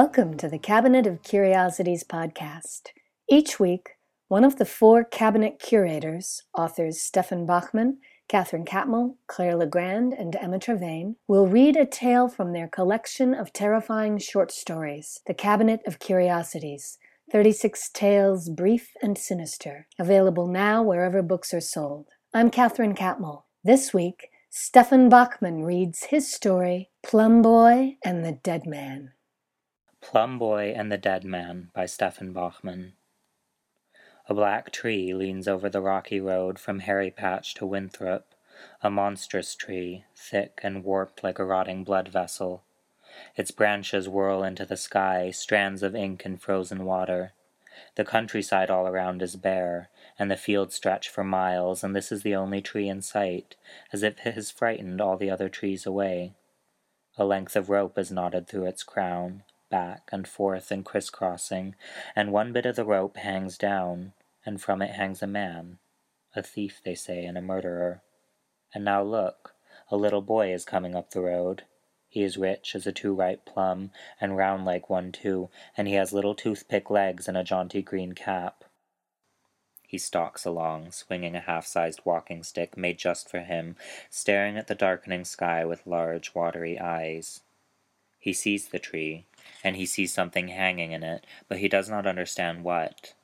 Welcome to the Cabinet of Curiosities podcast. Each week, one of the four cabinet curators, authors Stefan Bachmann, Katherine Catmull, Claire Legrand, and Emma Trevayne, will read a tale from their collection of terrifying short stories, The Cabinet of Curiosities 36 Tales Brief and Sinister, available now wherever books are sold. I'm Katherine Catmull. This week, Stefan Bachmann reads his story, Plum Boy and the Dead Man. Plum Boy and the Dead Man by Stefan Bachmann. A black tree leans over the rocky road from Harry Patch to Winthrop, a monstrous tree, thick and warped like a rotting blood vessel. Its branches whirl into the sky, strands of ink and frozen water. The countryside all around is bare, and the fields stretch for miles, and this is the only tree in sight, as if it has frightened all the other trees away. A length of rope is knotted through its crown, back and forth and crisscrossing, and one bit of the rope hangs down, and from it hangs a man, a thief, they say, and a murderer. And now look, a little boy is coming up the road. He is rich as a too ripe plum, and round like one too, and he has little toothpick legs and a jaunty green cap. He stalks along, swinging a half-sized walking stick made just for him, staring at the darkening sky with large, watery eyes. He sees the tree, and he sees something hanging in it, but he does not understand what.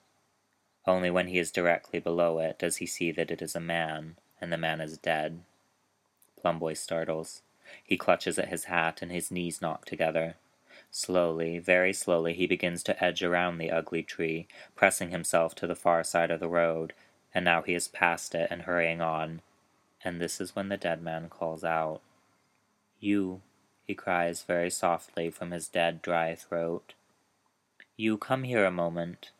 Only when he is directly below it does he see that it is a man, and the man is dead. Plumboy startles. He clutches at his hat, and his knees knock together. Slowly, very slowly, he begins to edge around the ugly tree, pressing himself to the far side of the road, and now he is past it and hurrying on. And this is when the dead man calls out. You, he cries very softly from his dead, dry throat. You come here a moment.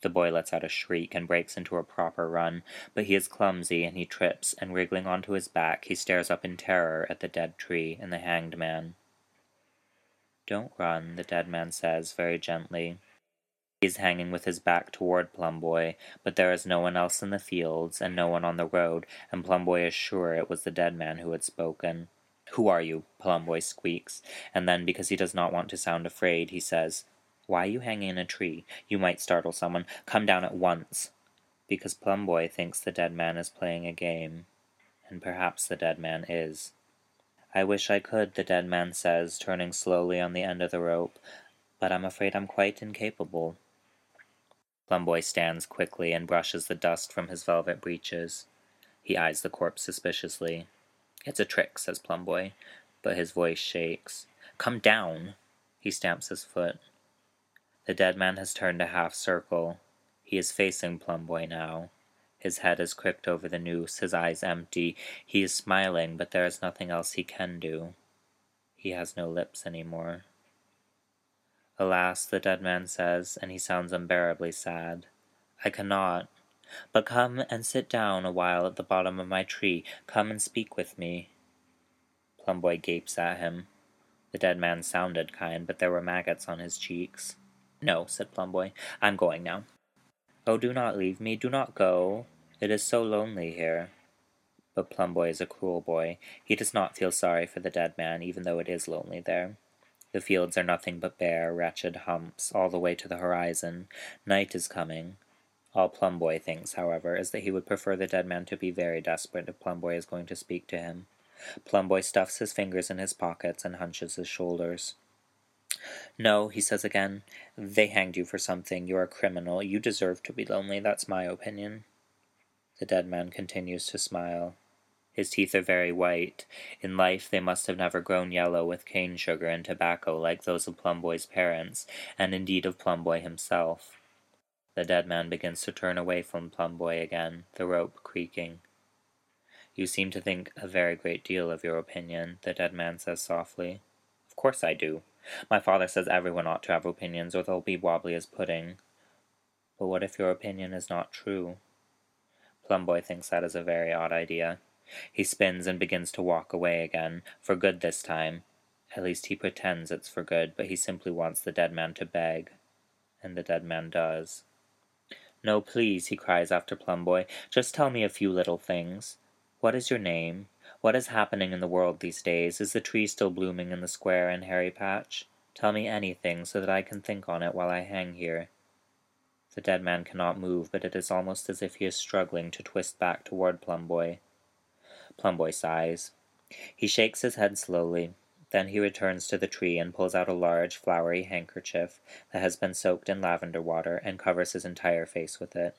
The boy lets out a shriek and breaks into a proper run, but he is clumsy and he trips, and wriggling onto his back, he stares up in terror at the dead tree and the hanged man. Don't run, the dead man says very gently. He is hanging with his back toward Plumboy, but there is no one else in the fields and no one on the road, and Plumboy is sure it was the dead man who had spoken. Who are you? Plumboy squeaks, and then, because he does not want to sound afraid, he says, Why are you hanging in a tree? You might startle someone. Come down at once. Because Plumboy thinks the dead man is playing a game, and perhaps the dead man is. I wish I could, the dead man says, turning slowly on the end of the rope, but I'm afraid I'm quite incapable. Plumboy stands quickly and brushes the dust from his velvet breeches. He eyes the corpse suspiciously. It's a trick, says Plumboy, but his voice shakes. Come down! He stamps his foot. The dead man has turned a half circle. He is facing Plumboy now. His head is cricked over the noose, his eyes empty. He is smiling, but there is nothing else he can do. He has no lips any more. Alas, the dead man says, and he sounds unbearably sad. I cannot. But come and sit down a while at the bottom of my tree. Come and speak with me. Plumboy gapes at him. The dead man sounded kind, but there were maggots on his cheeks. No, said Plumboy, I'm going now. Oh, do not leave me, do not go. It is so lonely here. But Plumboy is a cruel boy. He does not feel sorry for the dead man, even though it is lonely there. The fields are nothing but bare, wretched humps all the way to the horizon. Night is coming. All Plumboy thinks, however, is that he would prefer the dead man to be very desperate if Plumboy is going to speak to him. Plumboy stuffs his fingers in his pockets and hunches his shoulders. No, he says again, they hanged you for something. You're a criminal. You deserve to be lonely. That's my opinion. The dead man continues to smile. His teeth are very white. In life, they must have never grown yellow with cane sugar and tobacco like those of Plumboy's parents, and indeed of Plumboy himself. The dead man begins to turn away from Plumboy again, the rope creaking. You seem to think a very great deal of your opinion, the dead man says softly. Of course I do. My father says everyone ought to have opinions, or they'll be wobbly as pudding. But what if your opinion is not true? Plumboy thinks that is a very odd idea. He spins and begins to walk away again, for good this time. At least he pretends it's for good, but he simply wants the dead man to beg. And the dead man does. No, please, he cries after Plumboy, just tell me a few little things. What is your name? What is happening in the world these days? Is the tree still blooming in the square in Hairy Patch? Tell me anything so that I can think on it while I hang here. The dead man cannot move, but it is almost as if he is struggling to twist back toward Plumboy. Plumboy sighs. He shakes his head slowly. Then he returns to the tree and pulls out a large, flowery handkerchief that has been soaked in lavender water and covers his entire face with it.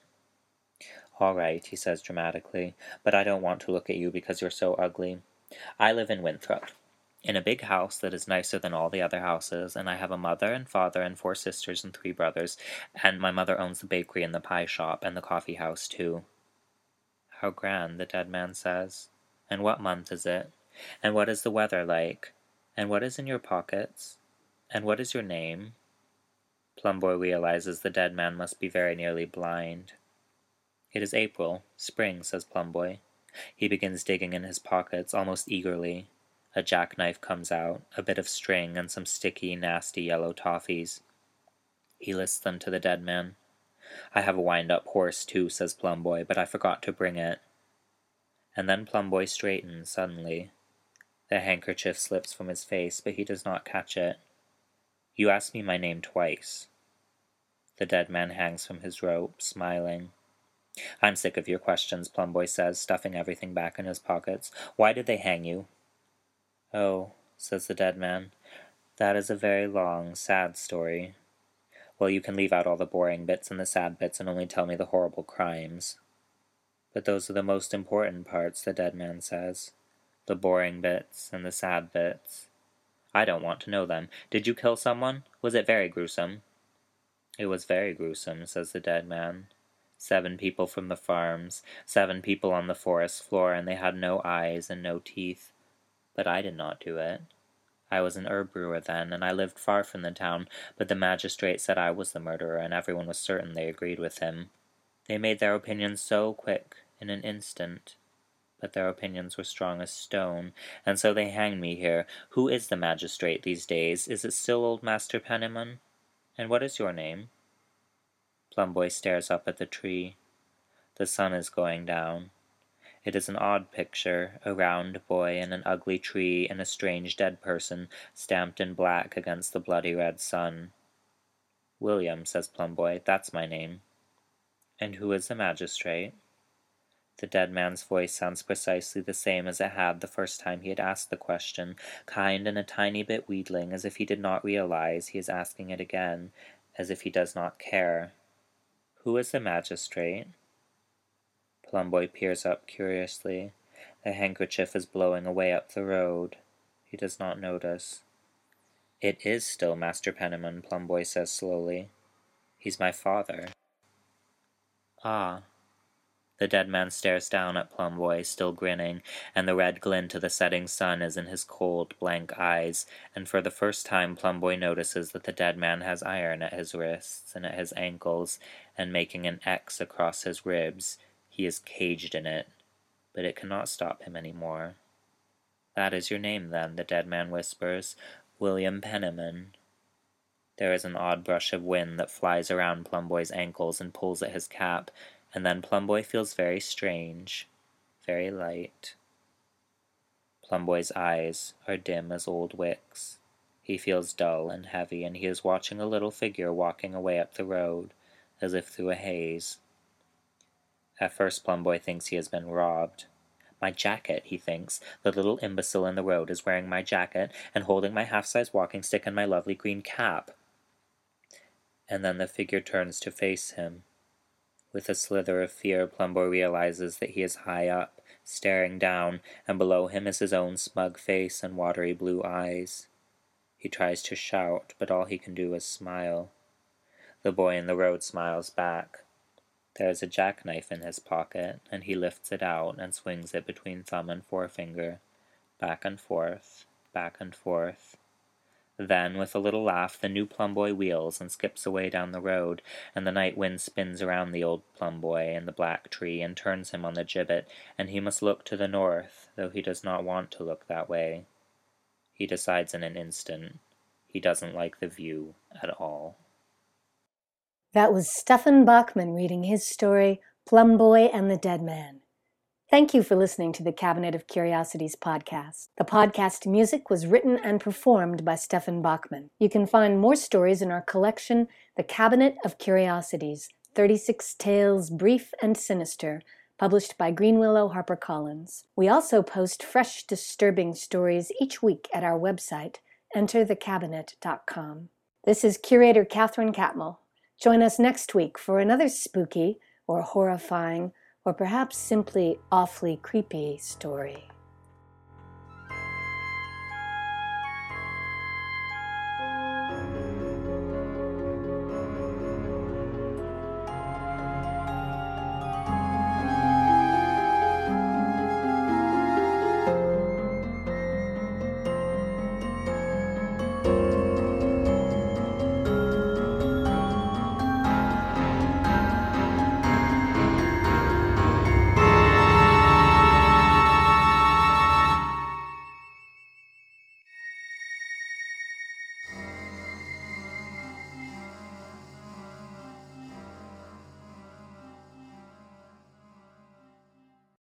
All right, he says dramatically, but I don't want to look at you because you're so ugly. I live in Winthrop, in a big house that is nicer than all the other houses, and I have a mother and father and four sisters and three brothers, and my mother owns the bakery and the pie shop and the coffee house, too. How grand, the dead man says. And what month is it? And what is the weather like? And what is in your pockets? And what is your name? Plumboy realizes the dead man must be very nearly blind. It is April, spring, says Plumboy. He begins digging in his pockets almost eagerly. A jackknife comes out, a bit of string, and some sticky, nasty yellow toffees. He lists them to the dead man. I have a wind up horse, too, says Plumboy, but I forgot to bring it. And then Plumboy straightens suddenly. The handkerchief slips from his face, but he does not catch it. You asked me my name twice. The dead man hangs from his rope, smiling. I'm sick of your questions, Plumboy says, stuffing everything back in his pockets. Why did they hang you? Oh, says the dead man, that is a very long, sad story. Well, you can leave out all the boring bits and the sad bits and only tell me the horrible crimes. But those are the most important parts, the dead man says the boring bits and the sad bits. I don't want to know them. Did you kill someone? Was it very gruesome? It was very gruesome, says the dead man. Seven people from the farms, seven people on the forest floor, and they had no eyes and no teeth. But I did not do it. I was an herb brewer then, and I lived far from the town, but the magistrate said I was the murderer, and everyone was certain they agreed with him. They made their opinions so quick, in an instant but their opinions were strong as stone, and so they hanged me here. Who is the magistrate these days? Is it still old Master Penniman? And what is your name? Plumboy stares up at the tree. The sun is going down. It is an odd picture, a round boy in an ugly tree and a strange dead person stamped in black against the bloody red sun. William, says Plumboy, that's my name. And who is the magistrate? The dead man's voice sounds precisely the same as it had the first time he had asked the question, kind and a tiny bit wheedling, as if he did not realize he is asking it again, as if he does not care. Who is the magistrate? Plumboy peers up curiously. The handkerchief is blowing away up the road. He does not notice. It is still Master Penniman, Plumboy says slowly. He's my father. Ah, the dead man stares down at Plumboy, still grinning, and the red glint of the setting sun is in his cold, blank eyes, and for the first time Plumboy notices that the dead man has iron at his wrists and at his ankles, and making an X across his ribs, he is caged in it, but it cannot stop him any more. That is your name, then, the dead man whispers, William Penniman. There is an odd brush of wind that flies around Plumboy's ankles and pulls at his cap, and then Plumboy feels very strange, very light. Plumboy's eyes are dim as old wicks. He feels dull and heavy, and he is watching a little figure walking away up the road, as if through a haze. At first, Plumboy thinks he has been robbed. My jacket, he thinks. The little imbecile in the road is wearing my jacket and holding my half size walking stick and my lovely green cap. And then the figure turns to face him. With a slither of fear, Plumboy realizes that he is high up, staring down, and below him is his own smug face and watery blue eyes. He tries to shout, but all he can do is smile. The boy in the road smiles back. There is a jackknife in his pocket, and he lifts it out and swings it between thumb and forefinger, back and forth, back and forth. Then, with a little laugh, the new Plumboy wheels and skips away down the road, and the night wind spins around the old Plumboy and the black tree and turns him on the gibbet, and he must look to the north, though he does not want to look that way. He decides in an instant. He doesn't like the view at all. That was Stefan Bachmann reading his story, Plumboy and the Dead Man. Thank you for listening to the Cabinet of Curiosities podcast. The podcast music was written and performed by Stefan Bachmann. You can find more stories in our collection, The Cabinet of Curiosities 36 Tales Brief and Sinister, published by Greenwillow HarperCollins. We also post fresh, disturbing stories each week at our website, enterthecabinet.com. This is curator Katherine Catmull. Join us next week for another spooky or horrifying or perhaps simply awfully creepy story.